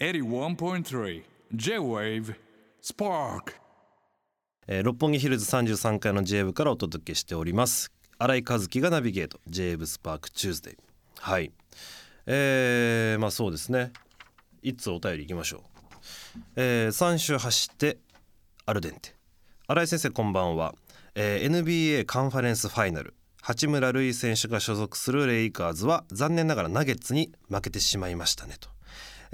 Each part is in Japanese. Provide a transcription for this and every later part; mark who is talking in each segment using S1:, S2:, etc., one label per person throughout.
S1: 81.3 J-Wave Spark.
S2: えー六本木ヒルズ33階の J 部からお届けしております。新井和樹がナビゲート J ブスパークチューズデイはい。えー、まあそうですね。いつお便りいきましょう。えー、3週走ってアルデンテ。新井先生こんばんは、えー NBA カンファレンスファイナル。八村塁選手が所属するレイカーズは残念ながらナゲッツに負けてしまいましたねと、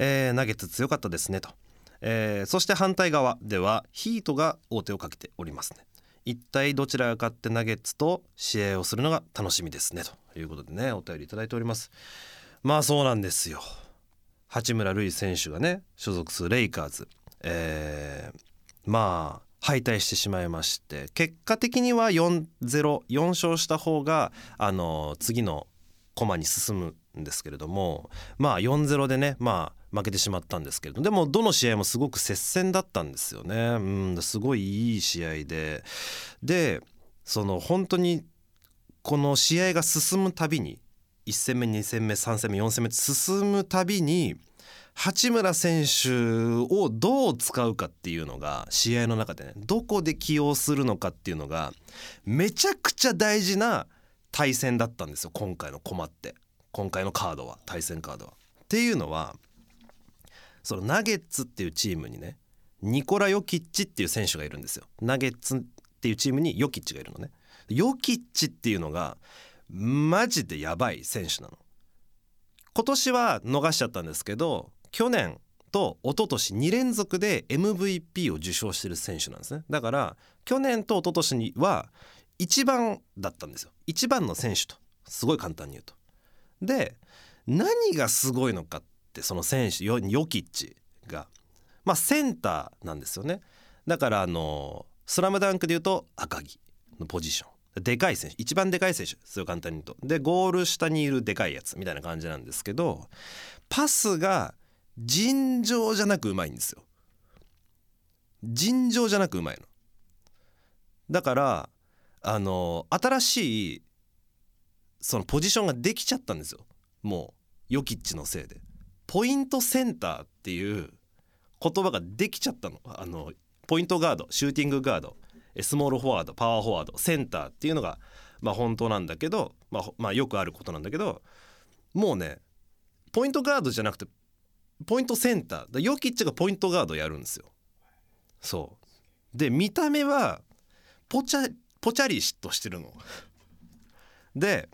S2: えーナゲッツ強かったですねと。えーそして反対側ではヒートが王手をかけておりますね。一体どちらが勝ってナゲッツと試合をするのが楽しみですねということでねお便りいいております。まあそうなんですよ。八村塁選手がね所属するレイカーズ。えーまあ敗退してしまいまして結果的には4-04勝した方があの次の駒に進むんですけれどもまあ4-0でねまあ負けてしまったんですけれどでもどの試合もすごく接戦だったんですよね。うんすごいいい試合ででその本当にこの試合が進むたびに1戦目2戦目3戦目4戦目進むたびに八村選手をどう使うかっていうのが試合の中でねどこで起用するのかっていうのがめちゃくちゃ大事な対戦だったんですよ今回の駒って今回のカードは対戦カードは。っていうのはそのナゲッツっていうチームにねニコラ・ヨキッチっていう選手がいるんですよ。ナゲッツっていうチームにヨキッチがいるのね。ヨキッチっていうのがマジでやばい選手なの。今年は逃しちゃったんですけど去年と一昨年2連続で MVP を受賞してる選手なんですねだから去年と一昨年には一番だったんですよ一番の選手とすごい簡単に言うとで何がすごいのかってその選手ヨヨキッチが。まあセンターなんですよね。だからあのスラムダンクで言うと赤木のポジション。でかい選手。一番でかい選手すごい簡単に言うと。でゴール下にいるでかいやつみたいな感じなんですけどパスが尋常じゃなくうまいんですよ。尋常じゃなくうまいの。だからあの新しいそのポジションができちゃったんですよ。もうヨキッチのせいで。ポイントセンターっていう言葉ができちゃったの。あのポイントガードシューティングガードスモールフォワードパワーフォワードセンターっていうのがまあ本当なんだけど、まあ、まあよくあることなんだけどもうねポイントガードじゃなくてポイントセンター。だヨキッチがポイントガードやるんですよ。そう。で見た目はポチャポチャリとしてるの。で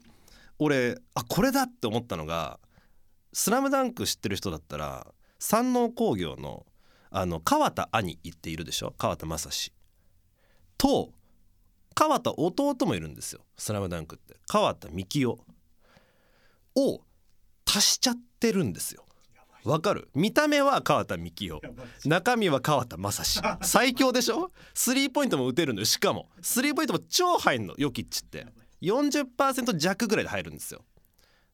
S2: 俺あこれだって思ったのが「スラムダンク知ってる人だったら山王工業のあの川田兄っているでしょ？川田正史。と川田弟もいるんですよ「スラムダンクって。川田幹夫を足しちゃってるんですよ。わかる？見た目は川田幹夫中身は川田正史。最強でしょ？スリーポイントも打てるのよ。しかも。スリーポイントも超入んの。ヨキッチって40%弱ぐらいで入るんですよ。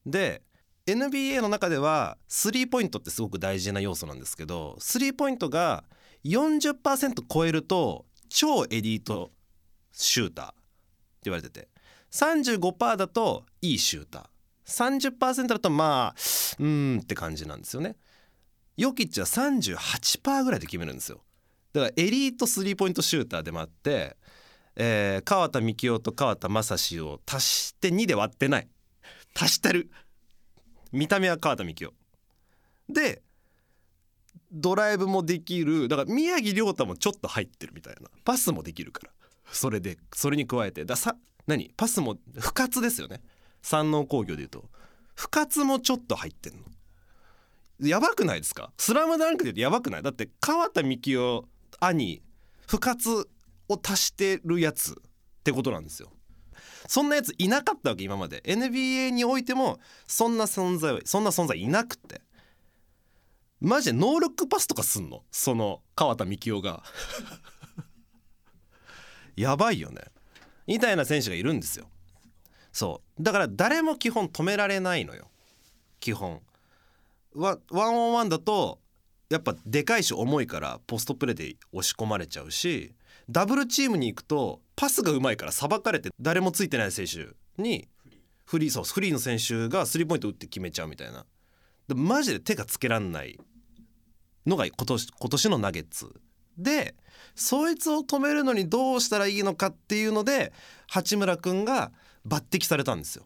S2: で NBA の中ではスリーポイントってすごく大事な要素なんですけどスリーポイントが40%超えると超エリートシューターって言われてて35%だといいシューター30%だとまあうんって感じなんですよね。ヨキッチは38%ぐらいで決めるんですよ。だからエリートスリーポイントシューターでもあって、えー川田幹夫と川田正史を足して2で割ってない。足してる。見た目は川田幹夫。でドライブもできる。だから宮城亮太もちょっと入ってるみたいな。パスもできるから。それでそれに加えて。ださ何？パスも不活ですよね。山王工業でいうと。不活もちょっと入ってんの。やばくないですか？スラムダンクで言うとやばくない？だって川田幹夫兄不活を足してるやつってことなんですよ。そんなやついなかったわけ今まで。NBA においてもそんな存在はそんな存在いなくて。マジでノールックパスとかすんの？その川田幹夫が。やばいよね。みたいな選手がいるんですよ。そう。だから誰も基本止められないのよ。基本。ワワンオンワンだとやっぱでかいし重いからポストプレーで押し込まれちゃうしダブルチームに行くとパスがうまいからさばかれて誰もついてない選手にフリーそうフリーの選手がスリーポイント打って決めちゃうみたいなでマジで手がつけらんないのが今年今年のナゲッツでそいつを止めるのにどうしたらいいのかっていうので八村君が抜擢されたんですよ。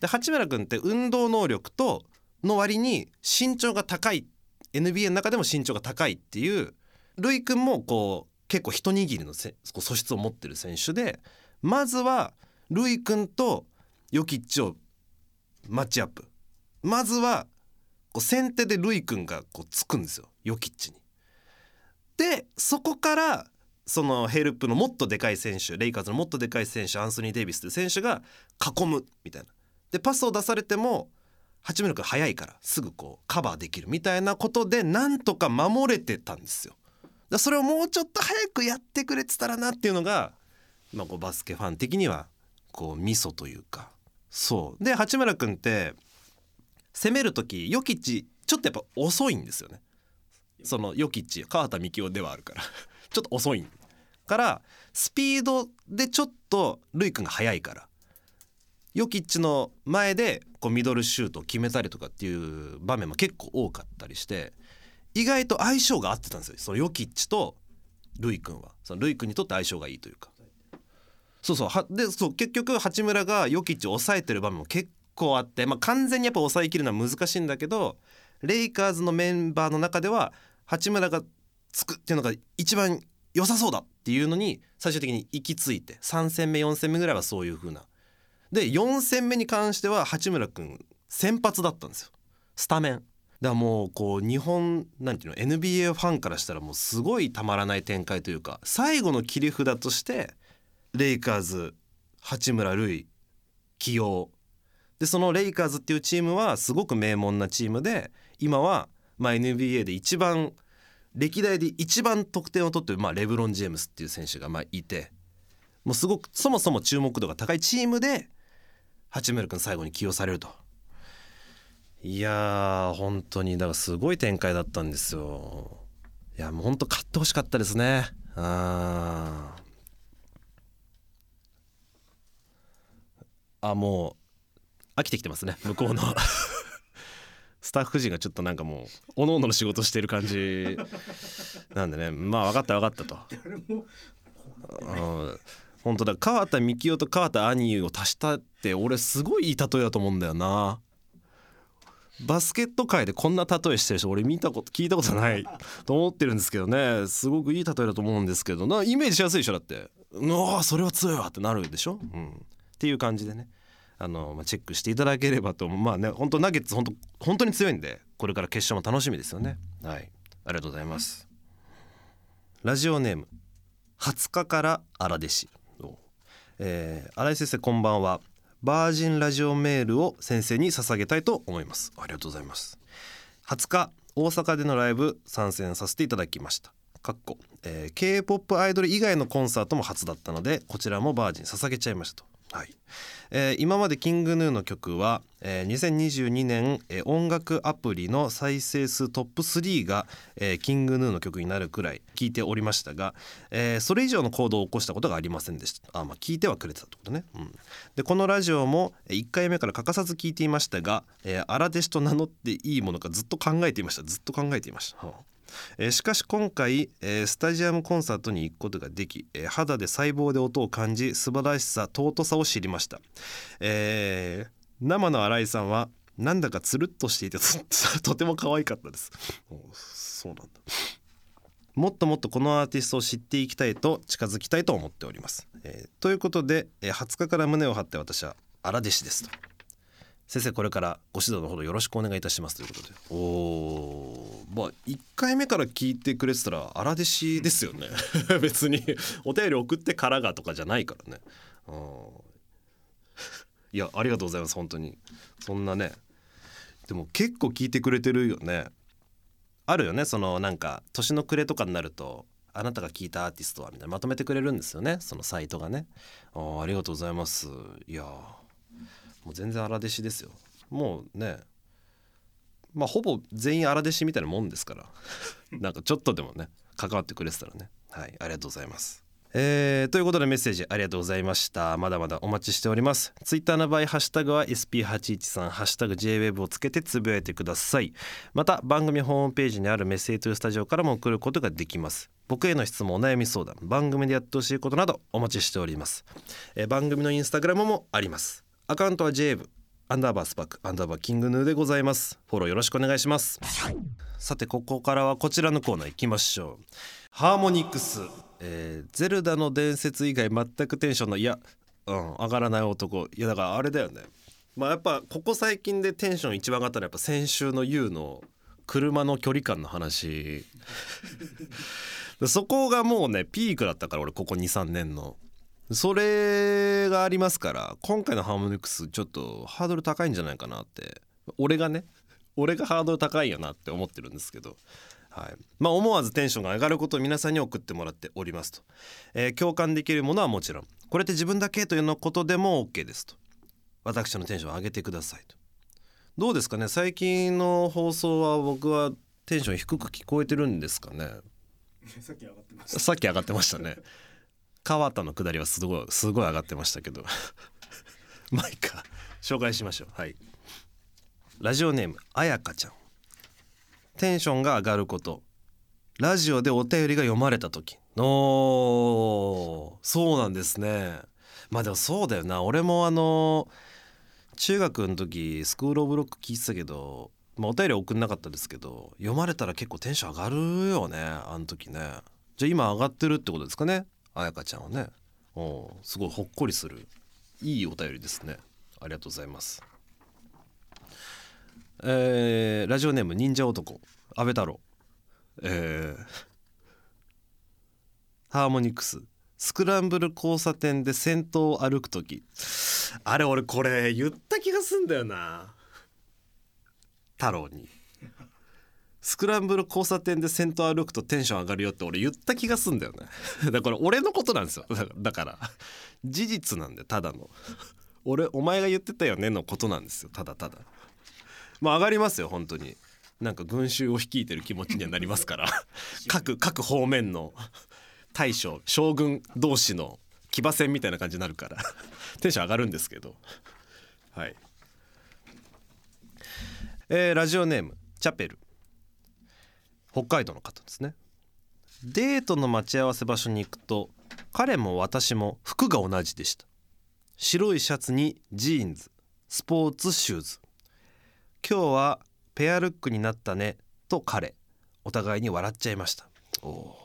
S2: で八村君って運動能力との割に身長が高い NBA の中でも身長が高いっていうルイ君もこう結構一握りのせ素質を持ってる選手でまずはルイ君とヨキッチをマッチアップまずはこう先手でルイ君がこうつくんですよヨキッチに。でそこからそのヘルプのもっとでかい選手レイカーズのもっとでかい選手アンソニー・デイビスという選手が囲むみたいな。でパスを出されても八村君速いからすぐこうカバーできるみたいなことでなんとか守れてたんですよ。だそれをもうちょっと早くやってくれてたらなっていうのが、まあ、こうバスケファン的にはこうミソというか。そう。で八村君って攻める時ヨキッチちょっとやっぱ遅いんですよね。そのヨキッチ川田幹夫ではあるから。ちょっと遅いからスピードでちょっとルイ君が速いから。ヨキッチの前でこうミドルシュートを決めたりとかっていう場面も結構多かったりして意外と相性が合ってたんですよ。そのヨキッチとルイ君は。そのルイ君にとって相性がいいというか。そうそう。はでそう結局八村がヨキッチを抑えてる場面も結構あって、まあ、完全にやっぱ抑えきるのは難しいんだけどレイカーズのメンバーの中では八村がつくっていうのが一番良さそうだっていうのに最終的に行き着いて3戦目4戦目ぐらいはそういう風な。で4戦目に関しては八村君先発だったんですよ。スタメン。だからもうこう日本なんていうの NBA ファンからしたらもうすごいたまらない展開というか最後の切り札としてレイカーズ八村塁起用。でそのレイカーズっていうチームはすごく名門なチームで今はまあ NBA で一番歴代で一番得点を取ってる、まあ、レブロン・ジェームスっていう選手がまあいてもうすごくそもそも注目度が高いチームで八村君最後に起用されると。いやー本当にだからすごい展開だったんですよ。いやもう本当勝ってほしかったですね。ああもう飽きてきてますね向こうの。スタッフ陣がちょっとなんかもうおのおのの仕事してる感じ。なんでねまあ分かった分かったと。うん本当だ川田幹夫と川田兄を足したって俺すごいいい例えだと思うんだよなバスケット界でこんな例えしてる人俺見たこと聞いたことない と思ってるんですけどね。すごくいい例えだと思うんですけどなイメージしやすいでしょだってうわそれは強いわってなるでしょ、うん、っていう感じでね。あの、まあ、チェックしていただければとまあね本当ナゲッツ本当本当に強いんでこれから決勝も楽しみですよね。はい。ありがとうございます。ラジオネーム20日から荒弟子。えー、新井先生こんばんはバージンラジオメールを先生に捧げたいと思います。ありがとうございます。20日大阪でのライブ参戦させていただきました。かっこ、えー、K-POP アイドル以外のコンサートも初だったのでこちらもバージン捧げちゃいましたと。はい、えー、今までキングヌーの曲は、えー、2022年、えー、音楽アプリの再生数トップ3が、えー、キングヌーの曲になるくらい聞いておりましたが、えー、それ以上の行動を起こしたことがありませんでした。あ、まあ、聞いてはくれてたってことね、うん、でこのラジオも1回目から欠かさず聞いていましたが、えー、荒弟子と名乗っていいものかずっと考えていました。ずっと考えていました、はあ。えー、しかし今回、えー、スタジアムコンサートに行くことができ、えー、肌で細胞で音を感じ素晴らしさ尊さを知りました、え、生の新井さんはなんだかつるっとしていて とても可愛かったです。そうなんだ。もっともっとこのアーティストを知っていきたいと近づきたいと思っております、えー、ということで、えー、20日から胸を張って私は荒弟子ですと。先生これからご指導のほどよろしくお願いいたしますということで。おおまあ1回目から聞いてくれてたら荒弟子ですよね。別に。お便り送ってからがとかじゃないからね。いやありがとうございます本当に。そんなね。でも結構聞いてくれてるよね。あるよね。そのなんか年の暮れとかになるとあなたが聞いたアーティストはみたいな。まとめてくれるんですよね。そのサイトがね。あありがとうございます。いやもう全然荒弟子ですよ。もうねまあほぼ全員荒弟子みたいなもんですから。なんかちょっとでもね関わってくれてたらね。はいありがとうございます。えーということでメッセージありがとうございました。まだまだお待ちしております。ツイッターの場合ハッシュタグは SP813 ハッシュタグ JWEB をつけてつぶやいてください。また番組ホームページにあるメッセージトゥースタジオからも送ることができます。僕への質問お悩み相談番組でやってほしいことなどお待ちしております、えー番組のインスタグラムもあります。アカウントは JWEB アンダーバースパークアンダーバーキングヌーでございます。フォローよろしくお願いします。さてここからはこちらのコーナー行きましょう。ハーモニクス、えーゼルダの伝説以外全くテンションのいや、うん、上がらない男。いやだからあれだよね。まあやっぱここ最近でテンション一番上がったのはやっぱ先週の YOU の車の距離感の話。でそこがもうねピークだったから俺ここ23年のそれがありますから今回のハーモニクスちょっとハードル高いんじゃないかなって。俺がね俺がハードル高いよなって思ってるんですけど、はい。まあ、思わずテンションが上がることを皆さんに送ってもらっておりますと、えー共感できるものはもちろんこれって自分だけというのことでも OK ですと。私のテンションを上げてくださいと。どうですかね？最近の放送は僕はテンション低く聞こえてるんですかね？
S3: さっき上がってました。
S2: さっき上がってましたね川田の下りはすごいすごい上がってましたけど。まあいいか紹介しましょう。はい。ラジオネームあやかちゃん。テンションが上がること。ラジオでお便りが読まれた時。おーそうなんですね。まあでもそうだよな。俺もあの中学の時スクール・オブ・ロック聞いてたけど、まあ、お便り送んなかったですけど読まれたら結構テンション上がるよねあの時ね。じゃあ今上がってるってことですかね。あやかちゃんはね。おすごいほっこりする。いいお便りですね。ありがとうございます。えーラジオネーム忍者男。安倍太郎。えーハーモニクス。スクランブル交差点で先頭を歩く時あれ俺これ言った気がすんだよな。太郎に。スクランブル交差点で先頭歩くとテンション上がるよって俺言った気がすんだよね。だから俺のことなんですよ。だから事実なんでただの。俺お前が言ってたよねのことなんですよ。ただただ。まあ上がりますよ本当に。なんか群衆を率いてる気持ちにはなりますから。各各方面の大将将軍同士の騎馬戦みたいな感じになるから。テンション上がるんですけど。はい。えーラジオネームチャペル北海道の方ですね。デートの待ち合わせ場所に行くと彼も私も服が同じでした。白いシャツにジーンズスポーツシューズ。今日はペアルックになったねと彼お互いに笑っちゃいました。お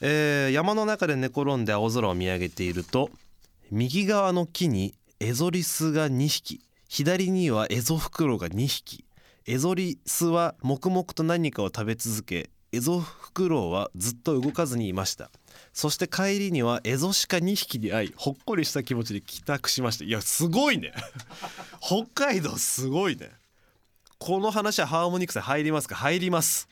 S2: えー山の中で寝転んで青空を見上げていると右側の木にエゾリスが2匹左にはエゾフクロウが2匹エゾリスは黙々と何かを食べ続けエゾフクロウはずっと動かずにいました。そして帰りにはエゾシカ2匹に会いほっこりした気持ちで帰宅しましたいやすごいね。北海道すごいね。この話はハーモニクスに入りますか？入ります。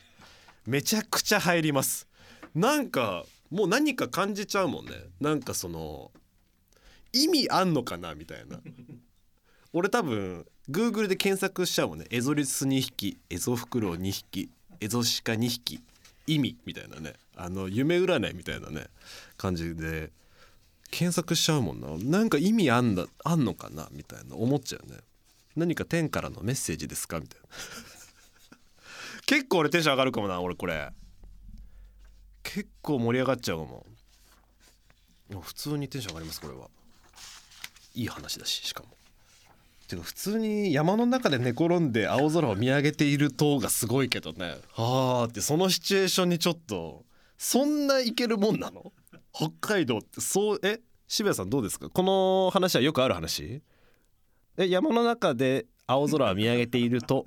S2: めちゃくちゃ入ります。なんかもう何か感じちゃうもんね。なんかその意味あんのかな？みたいな。俺多分 Google で検索しちゃうもんね。エゾリス2匹エゾフクロウ2匹エゾシカ2匹意味みたいなね。あの夢占いみたいなね。感じで検索しちゃうもんな。なんか意味あんだあんのかな？みたいな。思っちゃうね。何か天からのメッセージですか？みたいな。結構俺テンション上がるかもな俺これ。結構盛り上がっちゃうかも。普通にテンション上がりますこれは。いい話だししかも。てか普通に山の中で寝転んで青空を見上げている塔がすごいけどね。はあってそのシチュエーションにちょっとそんないけるもんなの？北海道ってそうえ？渋谷さんどうですか？この話はよくある話？え山の中で青空を見上げていると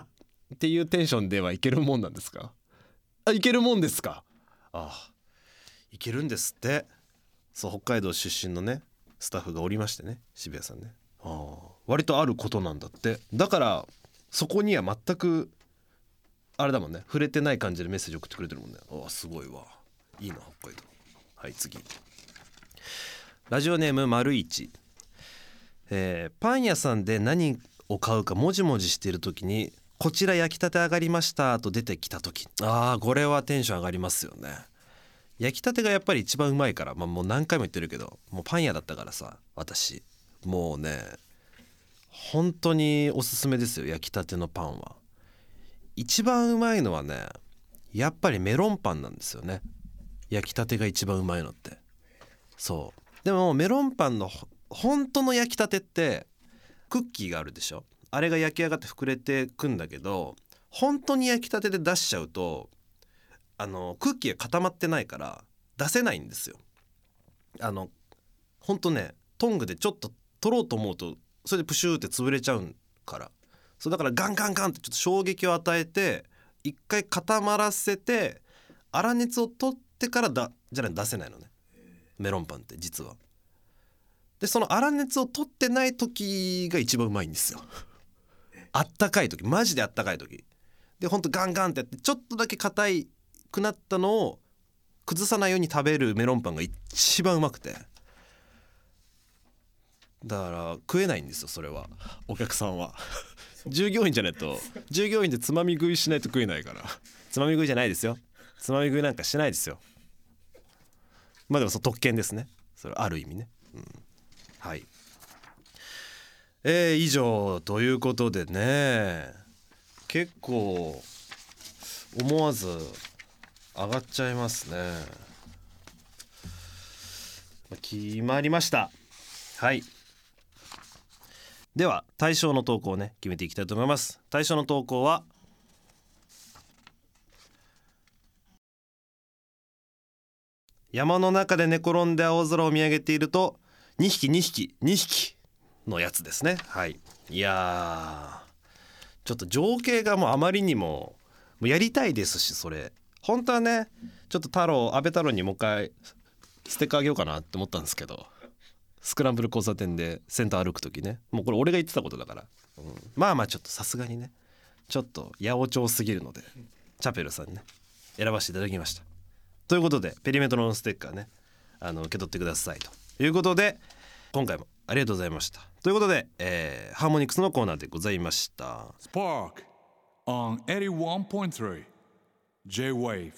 S2: っていうテンションではいけるもんなんですか？あいけるもんですか？ああいけるんですって。そう北海道出身のねスタッフがおりましてね渋谷さんね。ああ割とあることなんだって。だからそこには全くあれだもんね。触れてない感じでメッセージ送ってくれてるもんね。ああすごいわ。いいな北海道。はい次。ラジオネーム丸一、えーパン屋さんで何を買うかもじもじしている時に「こちら焼きたて上がりました」と出てきた時。ああこれはテンション上がりますよね。焼きたてがやっぱり一番うまいから、まあ、もう何回も言ってるけどもうパン屋だったからさ私。もうね本当におすすめですよ焼きたてのパンは。一番うまいのはねやっぱりメロンパンなんですよね。焼きたてが一番うまいのって。そう。でもメロンパンの本当の焼きたてってクッキーがあるでしょ？あれが焼き上がって膨れてくんだけど本当に焼きたてで出しちゃうとあのクッキーが固まってないから出せないんですよ。あのほんとねトングでちょっと取ろうと思うとそれでプシューって潰れちゃうから。そうだからガンガンガンってちょっと衝撃を与えて一回固まらせて粗熱を取ってからだじゃない出せないのね。メロンパンって実は。でその粗熱を取ってない時が一番うまいんですよ。あったかい時。マジであったかい時。でほんとガンガンってやってちょっとだけ硬くなったのを崩さないように食べるメロンパンが一番うまくて。だから食えないんですよそれは。お客さんは。従業員じゃないと従業員でつまみ食いしないと食えないから。つまみ食いじゃないですよ。つまみ食いなんかしないですよ。まあでもその特権ですね。それある意味ね、うん、はい。えー、以上ということでね。結構思わず上がっちゃいますね。決まりました。はいでは対象の投稿をね決めていきたいと思います。対象の投稿は山の中で寝転んで青空を見上げていると2匹2匹2匹のやつですね。はい。いやちょっと情景がもうあまりにももうやりたいですしそれ。本当はねちょっと太郎安倍太郎にもう一回ステッカーあげようかなって思ったんですけど。スクランブル交差点でセンター歩く時ね。もうこれ俺が言ってたことだから、うん、まあまあちょっとさすがにね。ちょっと八百長すぎるのでチャペルさんにね。選ばせていただきました。ということでペリメトロのステッカーね。あの受け取ってくださいと。いうことで今回もありがとうございました。ということで、えー、ハーモニクスのコーナーでございました。
S1: Spark on 81.3 J-Wave